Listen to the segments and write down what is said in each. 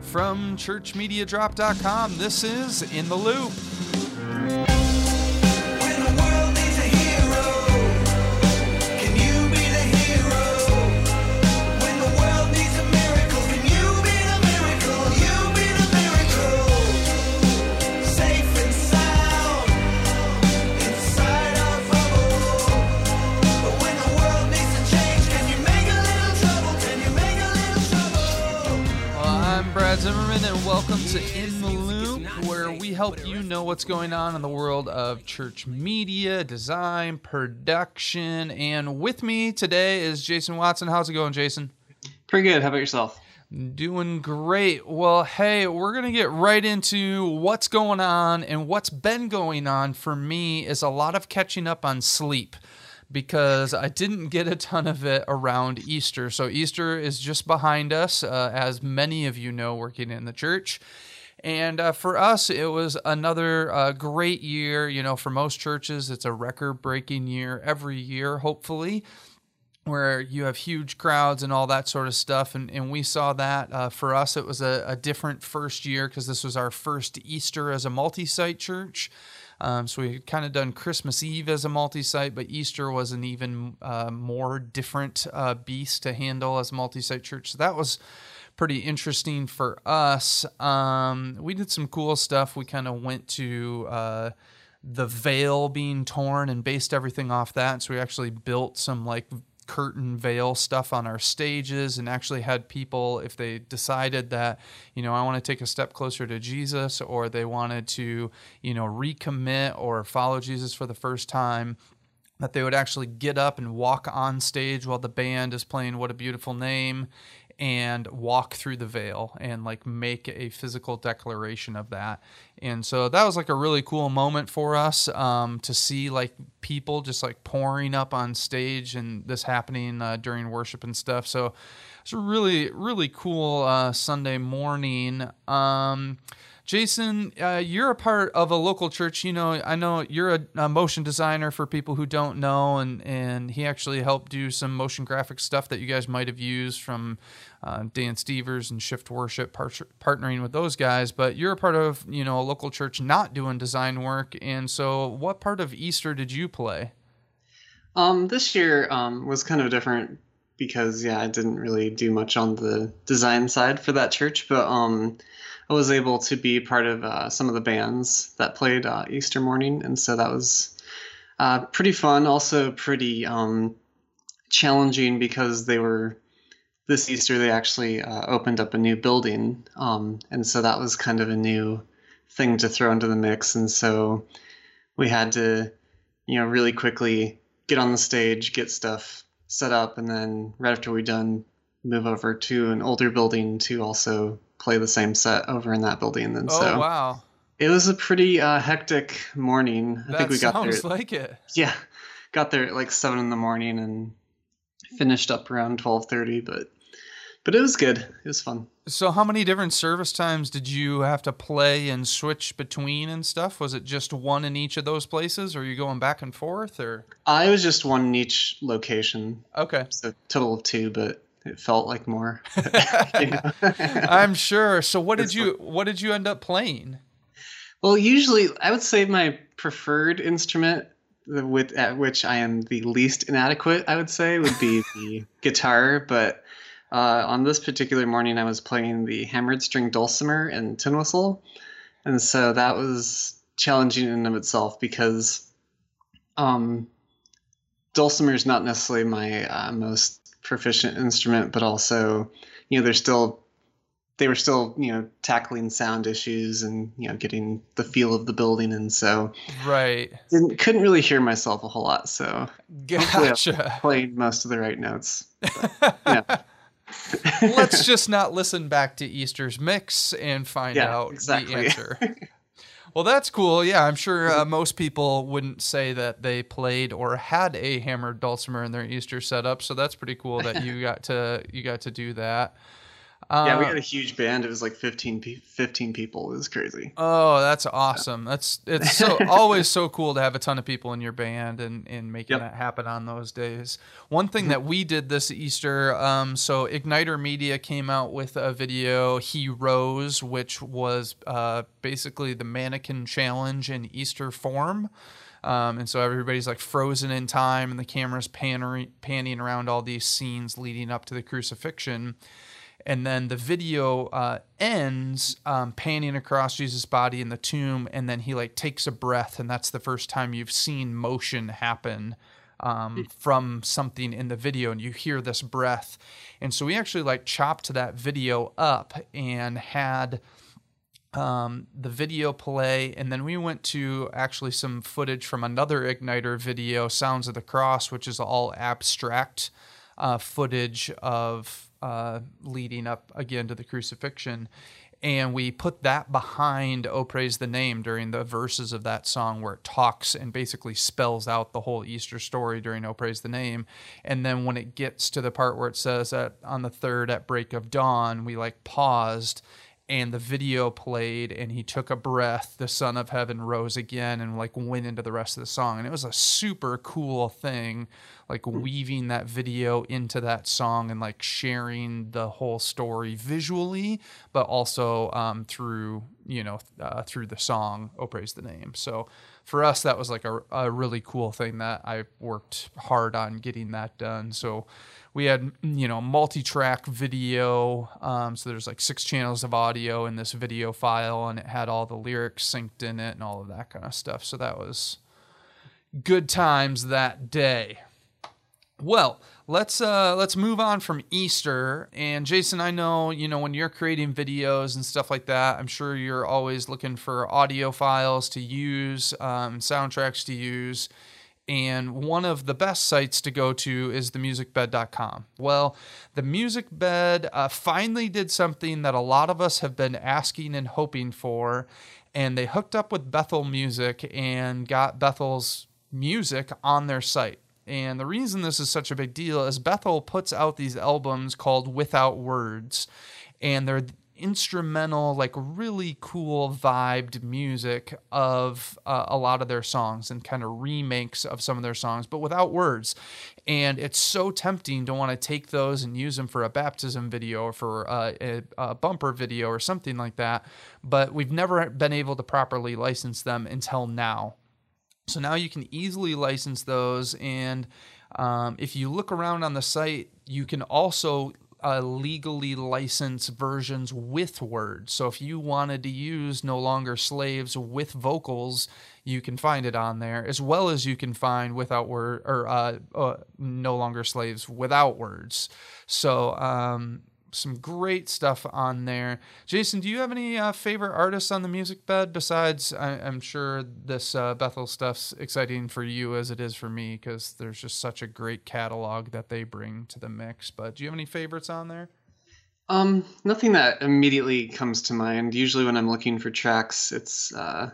From churchmediadrop.com, this is In the Loop. Welcome to In the Loop, where we help you know what's going on in the world of church media, design, production. And with me today is Jason Watson. How's it going, Jason? Pretty good. How about yourself? Doing great. Well, hey, we're going to get right into what's going on. And what's been going on for me is a lot of catching up on sleep because I didn't get a ton of it around Easter. So, Easter is just behind us, uh, as many of you know, working in the church. And uh, for us, it was another uh, great year. You know, for most churches, it's a record breaking year every year, hopefully where you have huge crowds and all that sort of stuff. And, and we saw that. Uh, for us, it was a, a different first year because this was our first Easter as a multi site church. Um, so we kind of done Christmas Eve as a multi site, but Easter was an even uh, more different uh, beast to handle as a multi site church. So that was pretty interesting for us. Um, we did some cool stuff. We kind of went to uh, the veil being torn and based everything off that. So we actually built some like curtain veil stuff on our stages and actually had people if they decided that you know I want to take a step closer to Jesus or they wanted to you know recommit or follow Jesus for the first time that they would actually get up and walk on stage while the band is playing what a beautiful name and walk through the veil and like make a physical declaration of that. And so that was like a really cool moment for us um, to see like people just like pouring up on stage and this happening uh, during worship and stuff. So it's a really really cool uh, sunday morning. Um, Jason, uh, you're a part of a local church. You know, I know you're a, a, motion designer for people who don't know, and, and he actually helped do some motion graphic stuff that you guys might have used from uh, Dan Stevers and Shift Worship, par- partnering with those guys. But you're a part of, you know, a local church not doing design work. And so, what part of Easter did you play? Um, this year um, was kind of different because, yeah, I didn't really do much on the design side for that church, but um, I was able to be part of uh, some of the bands that played uh, Easter morning, and so that was uh, pretty fun. Also, pretty um, challenging because they were this Easter. They actually uh, opened up a new building, um, and so that was kind of a new thing to throw into the mix. And so we had to, you know, really quickly get on the stage, get stuff set up, and then right after we done, move over to an older building to also play the same set over in that building. And oh, so wow. it was a pretty uh, hectic morning. I that think we got sounds there. like it. Yeah, got there at like seven in the morning and finished up around twelve thirty. But but it was good. It was fun. So, how many different service times did you have to play and switch between and stuff? Was it just one in each of those places, or are you going back and forth, or? I was just one in each location, Okay. so total of two, but it felt like more. I'm sure. So, what did you what did you end up playing? Well, usually I would say my preferred instrument, the with at which I am the least inadequate, I would say, would be the guitar. But uh, on this particular morning, I was playing the hammered string dulcimer and tin whistle, and so that was challenging in and of itself because um, dulcimer is not necessarily my uh, most proficient instrument, but also, you know, they're still they were still you know tackling sound issues and you know getting the feel of the building and so Right. didn't couldn't really hear myself a whole lot so Gotcha. played most of the right notes yeah Let's just not listen back to Easter's mix and find Yeah, out exactly. the answer. Well, that's cool. Yeah, I'm sure uh, most people wouldn't say that they played or had a hammered dulcimer in their Easter setup. So that's pretty cool that you got to you got to do that. Yeah, we Uh, had a huge band. It was like 15, pe- 15 people. It was crazy. Oh, that's awesome. That's it's so always so cool to have a ton of people in your band and and making Yep. that happen on those days. One thing that we did this Easter, um, so Igniter Media came out with a video, He Rose, which was uh, basically the mannequin challenge in Easter form. Um, and so everybody's like frozen in time, and the camera's panning, panning around all these scenes leading up to the crucifixion and then the video uh, ends um, panning across Jesus' body in the tomb, and then he like takes a breath, and that's the first time you've seen motion happen um, from something in the video, and you hear this breath, and so we actually like chopped that video up and had um, the video play, and then we went to actually some footage from another Igniter video, Sounds of the Cross, which is all abstract uh, footage of uh, leading up again to the crucifixion. And we put that behind Oh Praise the Name during the verses of that song where it talks and basically spells out the whole Easter story during Oh Praise the Name. And then when it gets to the part where it says that on the third at break of dawn, we like paused and the video played and he took a breath the son of heaven rose again and like went into the rest of the song. And it was a super cool thing like weaving that video into that song and like sharing the whole story visually but also um, through you know uh, through the song oh praise the name. So for us that was like a, a really cool thing that i worked hard on getting that done. So we had you know multi-track video um, so there's like six channels of audio in this video file and it had all the lyrics synced in it and all of that kind of stuff. So that was good times that day. Well let's uh let's move on from easter. And jason i know you know when you're creating videos and stuff like that i'm sure you're always looking for audio files to use um, soundtracks to use and one of the best sites to go to is themusicbed.com. Well, the Music Bed uh, finally did something that a lot of us have been asking and hoping for, and they hooked up with Bethel Music and got Bethel's music on their site. And the reason this is such a big deal is Bethel puts out these albums called Without Words, and they're instrumental, like really cool vibed music of uh, a lot of their songs and kind of remakes of some of their songs, but without words. And it's so tempting to want to take those and use them for a baptism video or for a, a bumper video or something like that. But we've never been able to properly license them until now. So now you can easily license those. And um, if you look around on the site, you can also uh, legally licensed versions with words. So if you wanted to use No Longer Slaves with vocals, you can find it on there, as well as you can find without word or uh, uh, No Longer Slaves without words. So um, some great stuff on there. Jason, do you have any uh, favorite artists on the music bed besides? I, I'm sure this uh, Bethel stuff's exciting for you as it is for me because there's just such a great catalog that they bring to the mix. But do you have any favorites on there? Um, nothing that immediately comes to mind. Usually, when I'm looking for tracks, it's uh,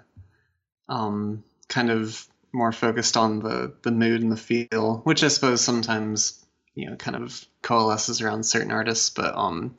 um, kind of more focused on the the mood and the feel, which I suppose sometimes you know kind of coalesces around certain artists. But um,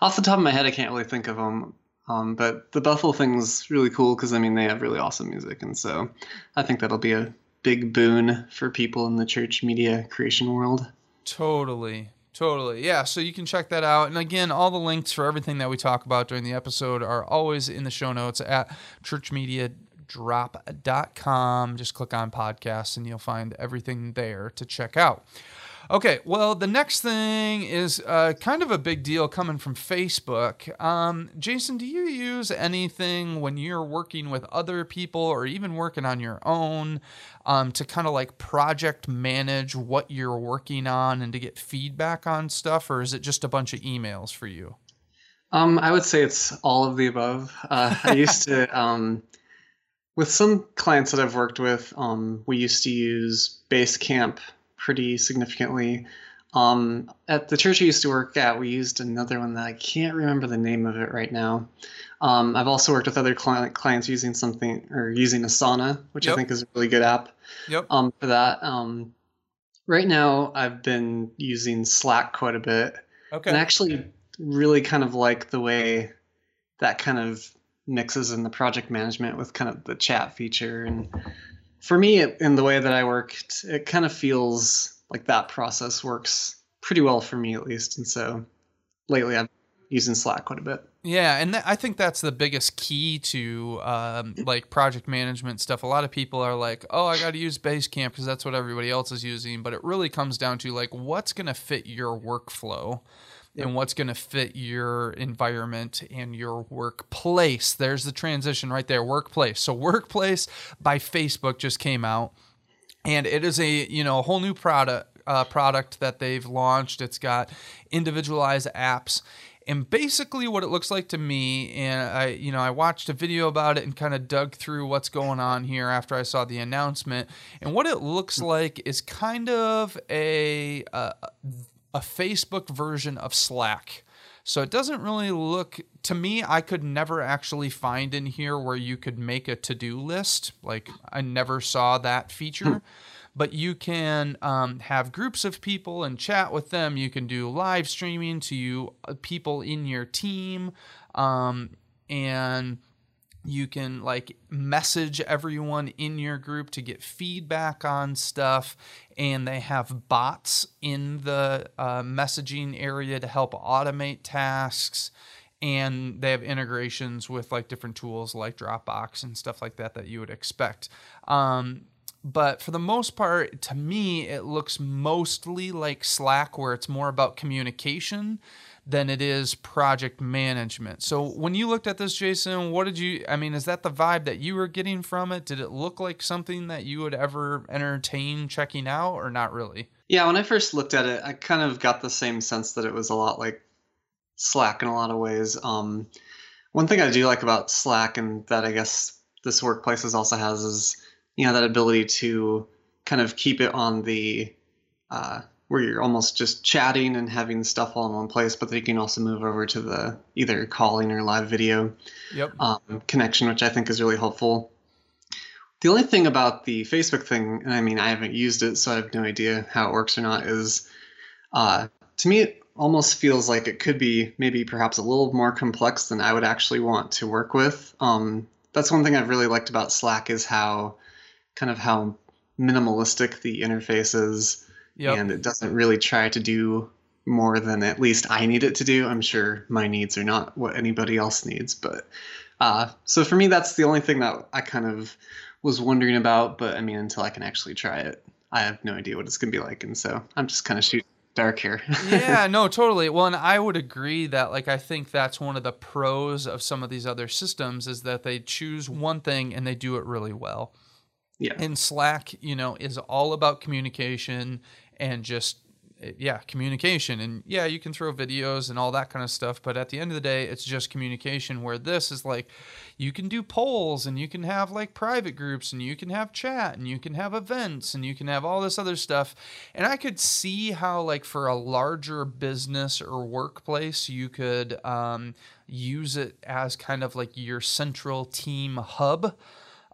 off the top of my head, I can't really think of them. Um, but the Bethel thing's really cool because I mean they have really awesome music, and so I think that'll be a big boon for people in the church media creation world. Totally. Totally. Yeah. So you can check that out. And again, all the links for everything that we talk about during the episode are always in the show notes at churchmediadrop.com. Just click on podcasts and you'll find everything there to check out. Okay, well, the next thing is uh, kind of a big deal coming from Facebook. Um, Jason, do you use anything when you're working with other people or even working on your own um, to kind of like project manage what you're working on and to get feedback on stuff, or is it just a bunch of emails for you? Um, I would say it's all of the above. Uh, I used to, um, with some clients that I've worked with, um, we used to use Basecamp pretty significantly. Um, at the church I used to work at, we used another one that I can't remember the name of it right now. Um, I've also worked with other cli- clients using something or using Asana, which Yep. I think is a really good app Yep. um, for that. Um, right now, I've been using Slack quite a bit. Okay. And actually, really kind of like the way that kind of mixes in the project management with kind of the chat feature. And for me, it, in the way that I work, it, it kind of feels like that process works pretty well for me at least. And so lately I've using Slack quite a bit. Yeah, and th- I think that's the biggest key to um, like project management stuff. A lot of people are like, "Oh, I got to use Basecamp because that's what everybody else is using," but it really comes down to like what's going to fit your workflow and what's going to fit your environment and your workplace. There's the transition right there, workplace. So Workplace by Facebook just came out and it is a you know a whole new product uh, product that they've launched. It's got individualized apps, and basically what it looks like to me. And I you know I watched a video about it and kind of dug through what's going on here after I saw the announcement. And what it looks like is kind of a a, a Facebook version of Slack. So it doesn't really look to me. I could never actually find in here where you could make a to do list. Like I never saw that feature. But you can um, have groups of people and chat with them. You can do live streaming to you uh, people in your team, um, and you can like message everyone in your group to get feedback on stuff and they have bots in the uh, messaging area to help automate tasks. And they have integrations with like different tools like dropbox and stuff like that that you would expect. Um, but for the most part to me it looks mostly like slack where it's more about communication than it is project management. So when you looked at this, Jason, what did you? I mean, is that the vibe that you were getting from it? Did it look like something that you would ever entertain checking out, or not really? Yeah, when I first looked at it, I kind of got the same sense that it was a lot like Slack in a lot of ways. Um, one thing I do like about Slack, and that I guess this workplaces also has, is you know that ability to kind of keep it on the uh, where you're almost just chatting and having stuff all in one place, but that you can also move over to the either calling or live video Yep. um, connection, which I think is really helpful. The only thing about the Facebook thing, and I mean, I haven't used it, so I have no idea how it works or not, is uh, to me, it almost feels like it could be maybe perhaps a little more complex than I would actually want to work with. Um, that's one thing I've really liked about Slack is how kind of how minimalistic the interface is Yep. and it doesn't really try to do more than at least I need it to do. I'm sure my needs are not what anybody else needs, but uh, so for me, that's the only thing that I kind of was wondering about. But I mean, until I can actually try it, I have no idea what it's gonna be like, and so I'm just kind of shooting dark here. yeah, no, totally. Well, and I would agree that like I think that's one of the pros of some of these other systems is that they choose one thing and they do it really well. yeah. And Slack, you know, is all about communication and just yeah, communication. And yeah, you can throw videos and all that kind of stuff, but at the end of the day, it's just communication where this is like you can do polls and you can have like private groups and you can have chat and you can have events and you can have all this other stuff. And I could see how like for a larger business or workplace, you could um, use it as kind of like your central team hub.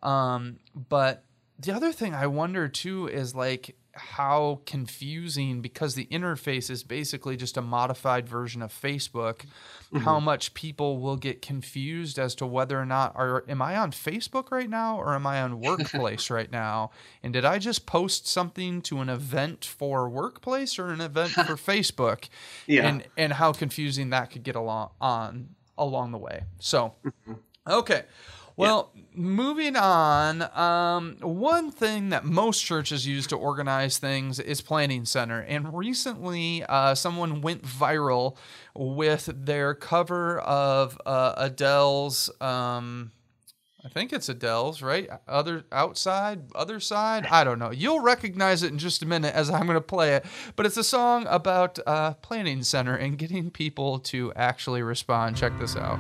Um, but the other thing I wonder too is like how confusing because the interface is basically just a modified version of Facebook. Mm-hmm. How much people will get confused as to whether or not are am I on Facebook right now or am I on Workplace right now? And did I just post something to an event for Workplace or an event for Facebook? Yeah. And and how confusing that could get along on along the way. So mm-hmm. Okay. Well, moving on. Um, one thing that most churches use to organize things is Planning Center. And recently, uh, someone went viral with their cover of uh, Adele's. Um, I think it's Adele's, right? Other outside, other side. I don't know. You'll recognize it in just a minute as I'm going to play it. But it's a song about uh, Planning Center and getting people to actually respond. Check this out.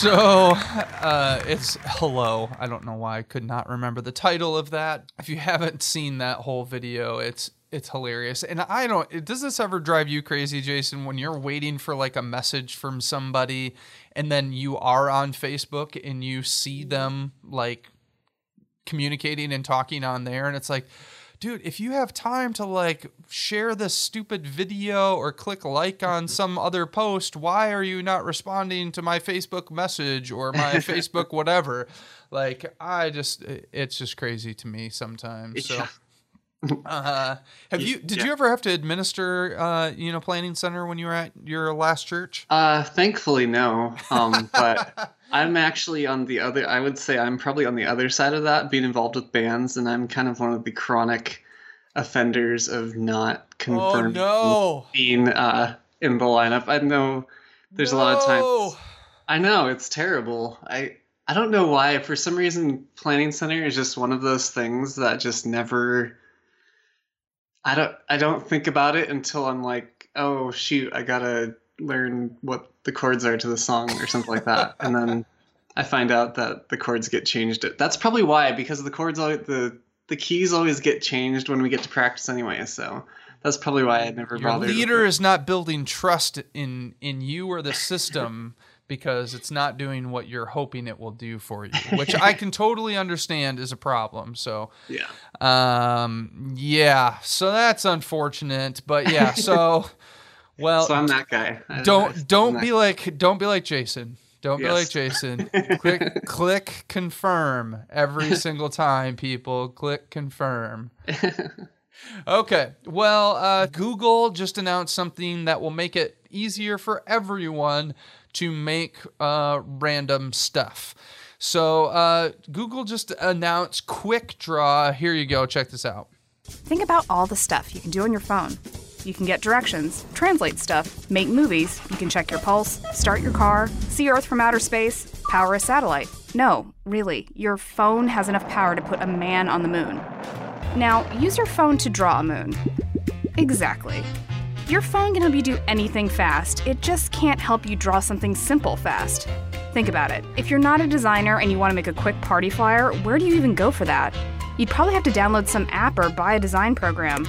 So, uh, it's hello. I don't know why I could not remember the title of that. If you haven't seen that whole video, it's it's hilarious. And I don't. Does this ever drive you crazy, Jason? When you're waiting for like a message from somebody, and then you are on Facebook and you see them like communicating and talking on there, and it's like. Dude, if you have time to like share this stupid video or click like on some other post, why are you not responding to my Facebook message or my Facebook whatever? Like, I just, it's just crazy to me sometimes. So, uh, have you, did you ever have to administer, uh, you know, planning center when you were at your last church? Uh, thankfully, no. Um, but I'm actually on the other. I would say I'm probably on the other side of that, being involved with bands, and I'm kind of one of the chronic offenders of not Oh no. being uh, in the lineup. I know there's a lot of No. times. I know it's terrible. I I don't know why. For some reason, planning center is just one of those things that just never. I don't. I don't think about it until I'm like, oh shoot, I gotta learn what the chords are to the song or something like that, and then I find out that the chords get changed. That's probably why because the chords always the the keys always get changed when we get to practice anyway. So that's probably why I never Your bothered. leader is not building trust in in you or the system because it's not doing what you're hoping it will do for you, which I can totally understand is a problem. So, Yeah. um, yeah, so that's unfortunate, but yeah, so well, So I'm that guy. I- don't don't I'm be like don't be like Jason. Don't be like Jason. click click confirm every single time, people. Click confirm. Okay. Well, uh, Google just announced something that will make it easier for everyone to make uh, random stuff. So uh, Google just announced Quick Draw. Here you go. Check this out. Think about all the stuff you can do on your phone. You can get directions, translate stuff, make movies, you can check your pulse, start your car, see Earth from outer space, power a satellite. No, really, your phone has enough power to put a man on the moon. Now, use your phone to draw a moon. Exactly. Your phone can help you do anything fast, it just can't help you draw something simple fast. Think about it. If you're not a designer and you want to make a quick party flyer, where do you even go for that? You'd probably have to download some app or buy a design program.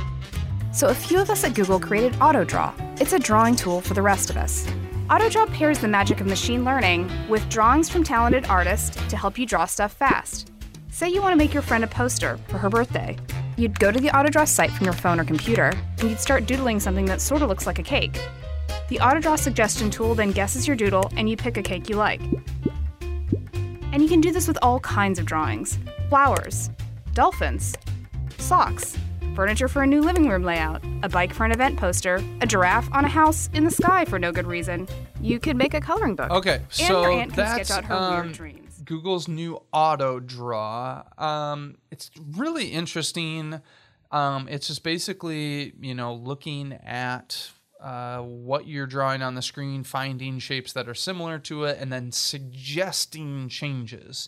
So, a few of us at Google created AutoDraw. It's a drawing tool for the rest of us. AutoDraw pairs the magic of machine learning with drawings from talented artists to help you draw stuff fast. Say you want to make your friend a poster for her birthday. You'd go to the AutoDraw site from your phone or computer, and you'd start doodling something that sort of looks like a cake. The AutoDraw suggestion tool then guesses your doodle, and you pick a cake you like. And you can do this with all kinds of drawings flowers, dolphins, socks, furniture for a new living room layout, a bike for an event poster, a giraffe on a house in the sky for no good reason. You could make a coloring book. Okay, and so your aunt can that's sketch out her um, weird dreams. Google's new auto draw. Um, it's really interesting. Um, it's just basically, you know, looking at uh, what you're drawing on the screen, finding shapes that are similar to it, and then suggesting changes.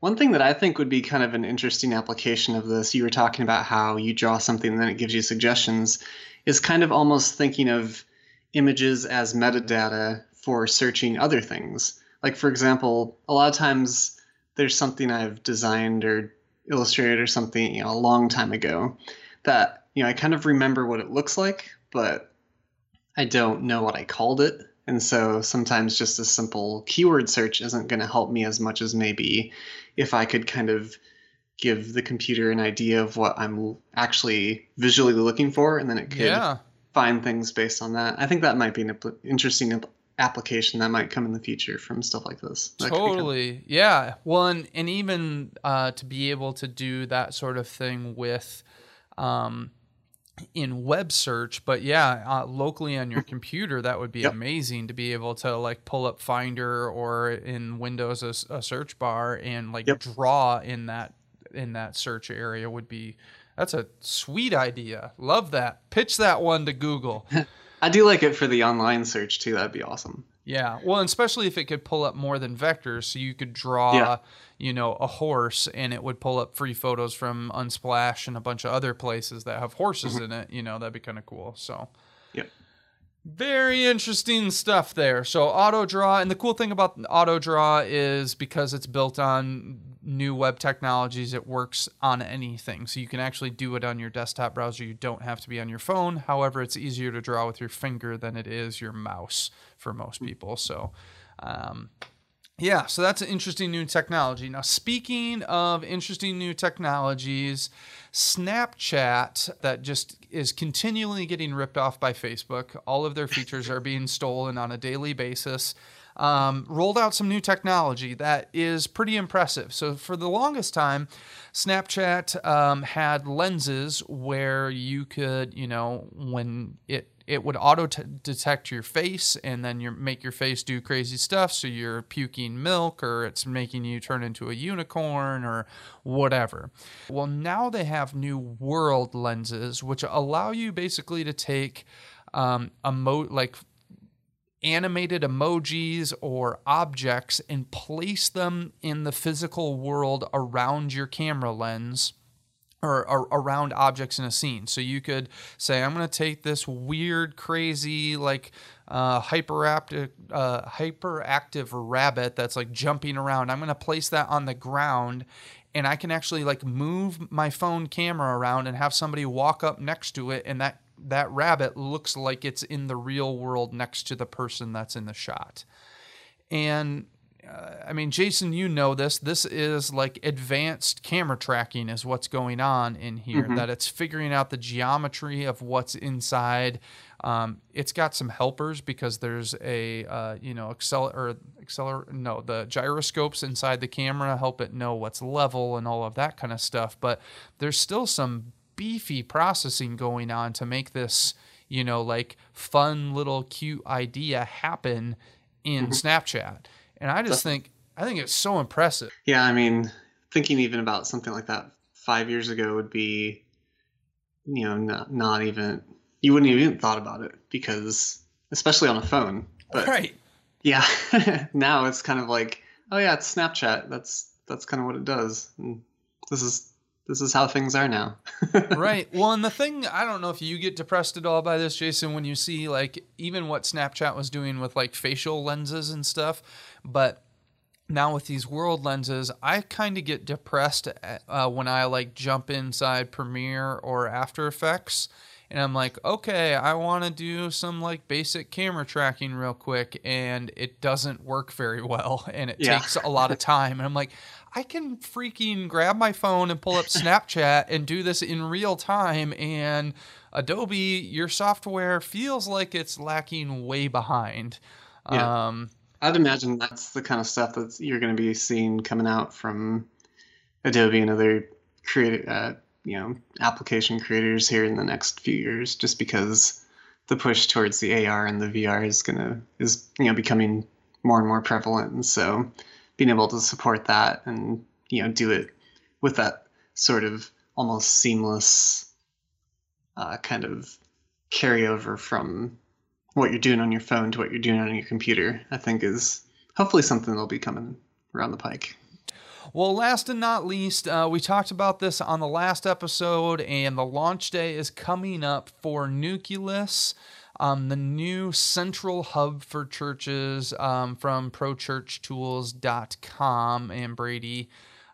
One thing that I think would be kind of an interesting application of this, you were talking about how you draw something and then it gives you suggestions, is kind of almost thinking of images as metadata for searching other things. Like, for example, a lot of times there's something I've designed or illustrated or something, you know, a long time ago that, you know, I kind of remember what it looks like, but I don't know what I called it. And so sometimes just a simple keyword search isn't going to help me as much as maybe if I could kind of give the computer an idea of what I'm actually visually looking for, and then it could Yeah. find things based on that. I think that might be an apl- interesting ap- application that might come in the future from stuff like this. That kind of- Totally. Yeah. Well, and, and even uh, to be able to do that sort of thing with um, in web search, but yeah, uh, locally on your computer, that would be Yep. amazing to be able to like pull up Finder or in Windows a search bar and like Yep. draw in that in that search area would be. That's a sweet idea. Love that. Pitch that one to Google. I do like it for the online search too. That'd be awesome. Yeah, well, especially if it could pull up more than vectors, so you could draw, Yeah. you know, a horse, and it would pull up free photos from Unsplash and a bunch of other places that have horses Mm-hmm. in it. You know, that'd be kind of cool. So, Yep. Very interesting stuff there. So auto draw, and the cool thing about auto draw is because it's built on new web technologies, it works on anything. So you can actually do it on your desktop browser. You don't have to be on your phone. However, it's easier to draw with your finger than it is your mouse for most people. So. Um, yeah, so that's an interesting new technology. Now, speaking of interesting new technologies, Snapchat, that just is continually getting ripped off by Facebook, all of their features are being stolen on a daily basis. Um, rolled out some new technology that is pretty impressive. So, for the longest time, Snapchat um, had lenses where you could, you know, when it it would auto t- detect your face and then you make your face do crazy stuff. So you're puking milk or it's making you turn into a unicorn or whatever. Well, now they have new world lenses, which allow you basically to take um, emo- like animated emojis or objects and place them in the physical world around your camera lens or, or around objects in a scene. So you could say, I'm going to take this weird, crazy, like uh, hyperactive, uh, hyperactive rabbit that's like jumping around. I'm going to place that on the ground, and I can actually like move my phone camera around and have somebody walk up next to it, and that that rabbit looks like it's in the real world next to the person that's in the shot. And uh, I mean, Jason, you know this. This is like advanced camera tracking, is what's going on in here. That it's figuring out the geometry of what's inside. Um, it's got some helpers because there's a uh, you know accel or acceler no the gyroscopes inside the camera help it know what's level and all of that kind of stuff. But there's still some beefy processing going on to make this you know like fun little cute idea happen in Snapchat. And I just think I think it's so impressive. Yeah, I mean, thinking even about something like that five years ago would be, you know, not, not even you wouldn't even thought about it because, especially on a phone. But Right. yeah, now it's kind of like, oh yeah, it's Snapchat. That's that's kind of what it does. And this is this is how things are now. right. Well, and the thing, I don't know if you get depressed at all by this, Jason, when you see like even what Snapchat was doing with like facial lenses and stuff, but now with these world lenses, I kind of get depressed uh, when I like jump inside Premiere or After Effects. And I'm like, okay, I want to do some like basic camera tracking real quick, and it doesn't work very well, and it Yeah. takes a lot of time. And I'm like, I can freaking grab my phone and pull up Snapchat and do this in real time. And Adobe, your software feels like it's lacking way behind. Yeah. Um, I'd imagine that's the kind of stuff that you're going to be seeing coming out from Adobe and other creative, uh, you know, application creators here in the next few years, just because the push towards the AR and the VR is gonna is you know becoming more and more prevalent, and so being able to support that and you know do it with that sort of almost seamless uh, kind of carryover from what you're doing on your phone to what you're doing on your computer, I think is hopefully something that'll be coming around the pike. Well, last and not least, uh, we talked about this on the last episode, and the launch day is coming up for Nucleus, um, the new central hub for churches um, from ProChurchTools.com and Brady.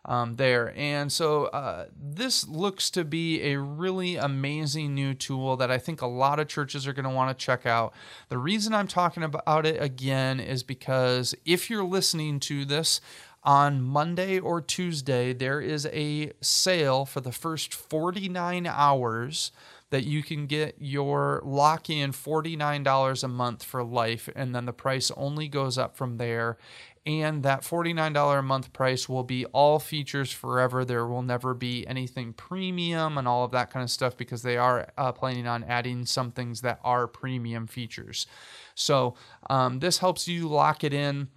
Um, there. And so uh, this looks to be a really amazing new tool that I think a lot of churches are going to want to check out. The reason I'm talking about it again is because if you're listening to this, on Monday or Tuesday, there is a sale for the first 49 hours that you can get your lock in $49 a month for life, and then the price only goes up from there. And that $49 a month price will be all features forever. There will never be anything premium and all of that kind of stuff because they are uh, planning on adding some things that are premium features. So um, this helps you lock it in.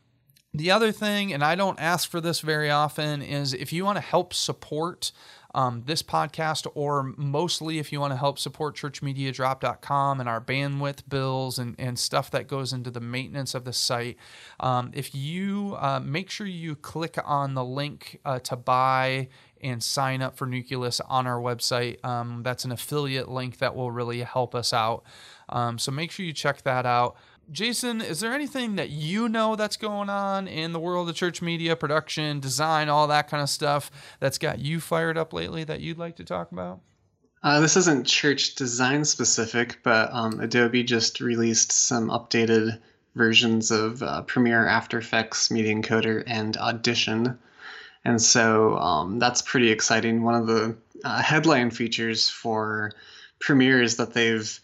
The other thing, and I don't ask for this very often, is if you want to help support um, this podcast, or mostly if you want to help support churchmediadrop.com and our bandwidth bills and, and stuff that goes into the maintenance of the site, um, if you uh, make sure you click on the link uh, to buy and sign up for Nucleus on our website. Um, that's an affiliate link that will really help us out. Um, so make sure you check that out. Jason, is there anything that you know that's going on in the world of church media, production, design, all that kind of stuff that's got you fired up lately that you'd like to talk about? Uh, this isn't church design specific, but um, Adobe just released some updated versions of uh, Premiere, After Effects, Media Encoder, and Audition. And so um, that's pretty exciting. One of the uh, headline features for Premiere is that they've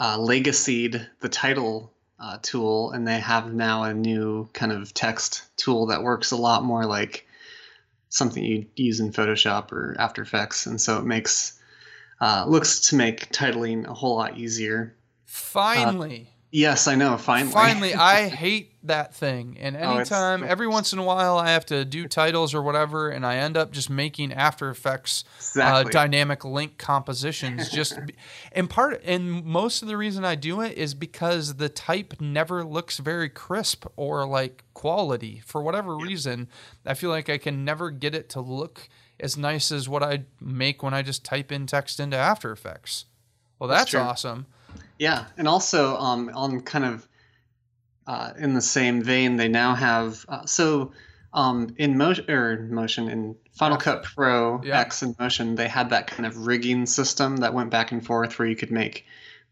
uh, legacied the title uh, tool, and they have now a new kind of text tool that works a lot more like something you'd use in Photoshop or After Effects, and so it makes uh, looks to make titling a whole lot easier. Finally. Yes, I know. Finally, Finally, I hate that thing. And Oh, anytime, every once in a while, I have to do titles or whatever, and I end up just making After Effects uh, dynamic link compositions. Just and part and most of the reason I do it is because the type never looks very crisp or like quality for whatever reason. I feel like I can never get it to look as nice as what I make when I just type in text into After Effects. Well, that's, That's awesome. Yeah, and also um, on kind of uh, in the same vein, they now have uh, so um, in motion or motion in Final Yeah. Cut Pro Yeah. X and Motion, they had that kind of rigging system that went back and forth where you could make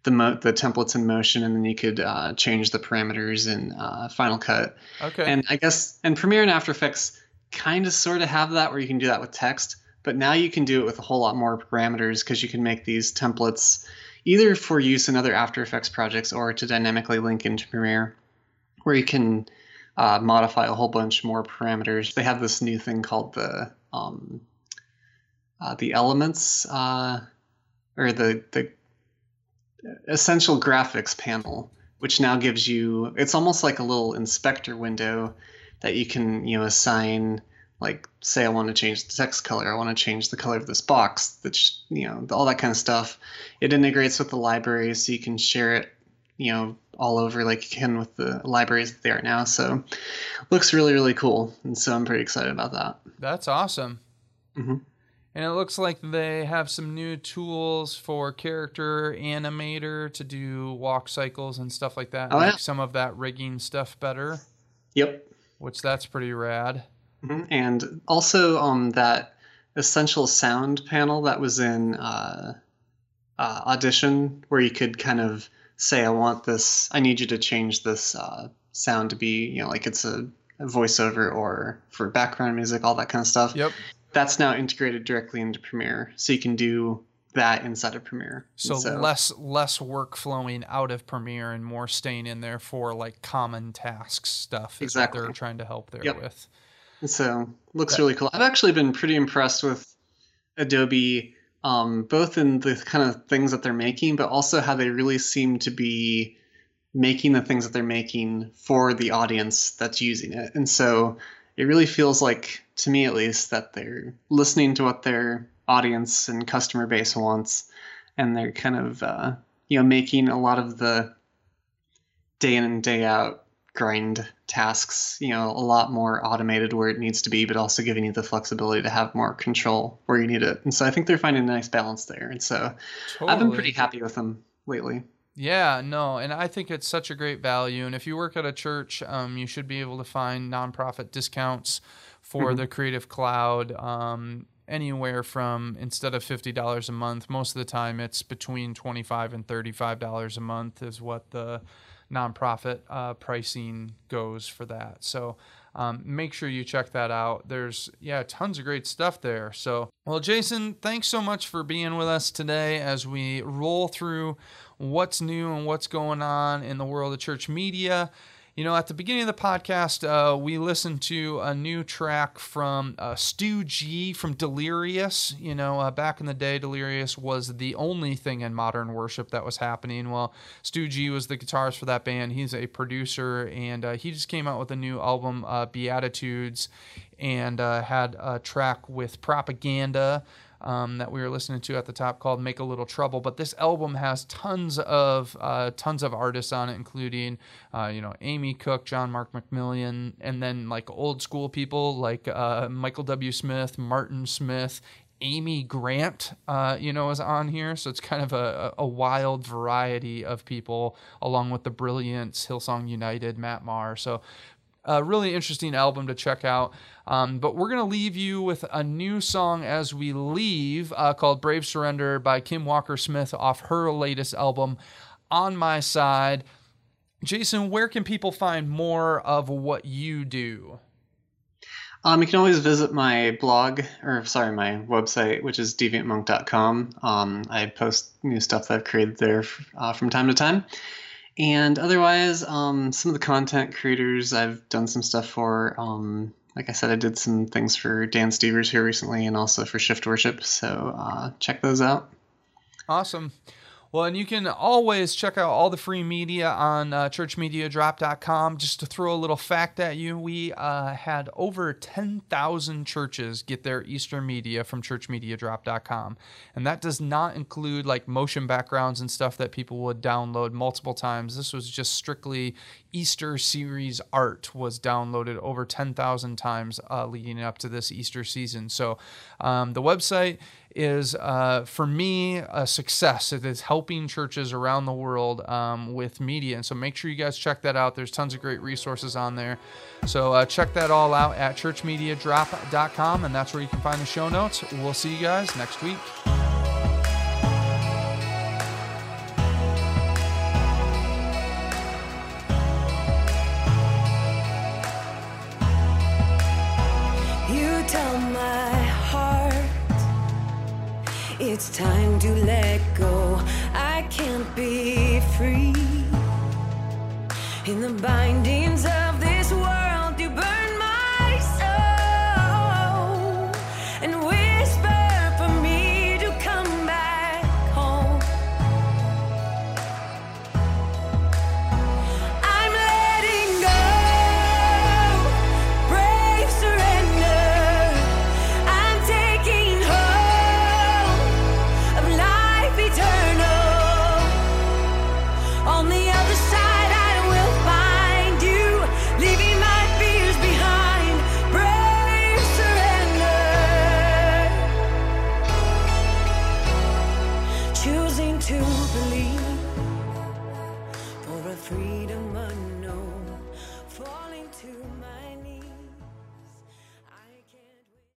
the mo- the templates in Motion and then you could uh, change the parameters in uh, Final Cut. Okay. And I guess and Premiere and After Effects kind of sort of have that where you can do that with text, but now you can do it with a whole lot more parameters because you can make these templates either for use in other After Effects projects or to dynamically link into Premiere, where you can uh, modify a whole bunch more parameters. They have this new thing called the um, uh, the elements uh, or the the essential graphics panel, which now gives you it's almost like a little inspector window that you can you know assign like say I want to change the text color, I want to change the color of this box, that's you know all that kind of stuff. It integrates with the library, so you can share it, you know, all over like you can with the libraries that they are now. So looks really really cool, and so I'm pretty excited about that. That's awesome. Mhm. And it looks like they have some new tools for character animator to do walk cycles and stuff like that. Oh, make yeah. some of that rigging stuff better, Yep. which that's pretty rad. Mhm. And also um, that essential sound panel that was in uh, uh, Audition, where you could kind of say, I want this, I need you to change this uh, sound to be, you know, like it's a, a voiceover or for background music, all that kind of stuff. Yep. That's now integrated directly into Premiere. So you can do that inside of Premiere. So, And less less work flowing out of Premiere and more staying in there for like common tasks stuff. Is Exactly. what they're trying to help there Yep. with. So looks really cool. I've actually been pretty impressed with Adobe, um, both in the kind of things that they're making, but also how they really seem to be making the things that they're making for the audience that's using it. And so it really feels like, to me at least, that they're listening to what their audience and customer base wants, and they're kind of uh, you know making a lot of the day in and day out grind tasks, you know, a lot more automated where it needs to be, but also giving you the flexibility to have more control where you need it. And so I think they're finding a nice balance there. And so Totally. I've been pretty happy with them lately. Yeah, no, and I think it's such a great value. And if you work at a church, um, you should be able to find nonprofit discounts for Mhm. the Creative Cloud. Um, anywhere from instead of fifty dollars a month, most of the time it's between twenty five and thirty five dollars a month is what the nonprofit uh, pricing goes for that. So um, make sure you check that out. There's yeah, tons of great stuff there. So well, Jason, thanks so much for being with us today as we roll through what's new and what's going on in the world of church media. You know, at the beginning of the podcast, uh, we listened to a new track from uh, Stu G from Delirious. You know, uh, back in the day, Delirious was the only thing in modern worship that was happening. Well, Stu G was the guitarist for that band. He's a producer, and uh, he just came out with a new album, uh, Beatitudes, and uh, had a track with Propaganda. Um, that we were listening to at the top called "Make a Little Trouble." But this album has tons of uh, tons of artists on it, including uh, you know Amy Cook, John Mark McMillan, and then like old school people like uh, Michael W. Smith, Martin Smith. Amy Grant, uh, you know, is on here, so it's kind of a, a wild variety of people, along with the brilliance Hillsong United, Matt Maher. So a really interesting album to check out. Um, but we're going to leave you with a new song as we leave uh, called Brave Surrender by Kim Walker Smith off her latest album, On My Side. Jason, where can people find more of what you do? Um, you can always visit my blog, or sorry, my website, which is deviantmonk.com. Um, I post new stuff that I've created there uh, from time to time. And otherwise, um, some of the content creators I've done some stuff for. Um, like I said, I did some things for Dan Stevers here recently and also for Shift Worship. So uh, check those out. Awesome. Well, and you can always check out all the free media on uh, churchmediadrop.com. Just to throw a little fact at you, we uh, had over 10,000 churches get their Easter media from churchmediadrop.com. And that does not include like motion backgrounds and stuff that people would download multiple times. This was just strictly Easter series art was downloaded over 10,000 times uh, leading up to this Easter season. So um, the website is uh, for me a success. It is helping churches around the world um, with media, and so make sure you guys check that out. There's tons of great resources on there. So uh, check that all out at churchmediadrop.com, and that's where you can find the show notes. We'll see you guys next week. Tell my it's time to let go. I can't be free in the bindings of this world.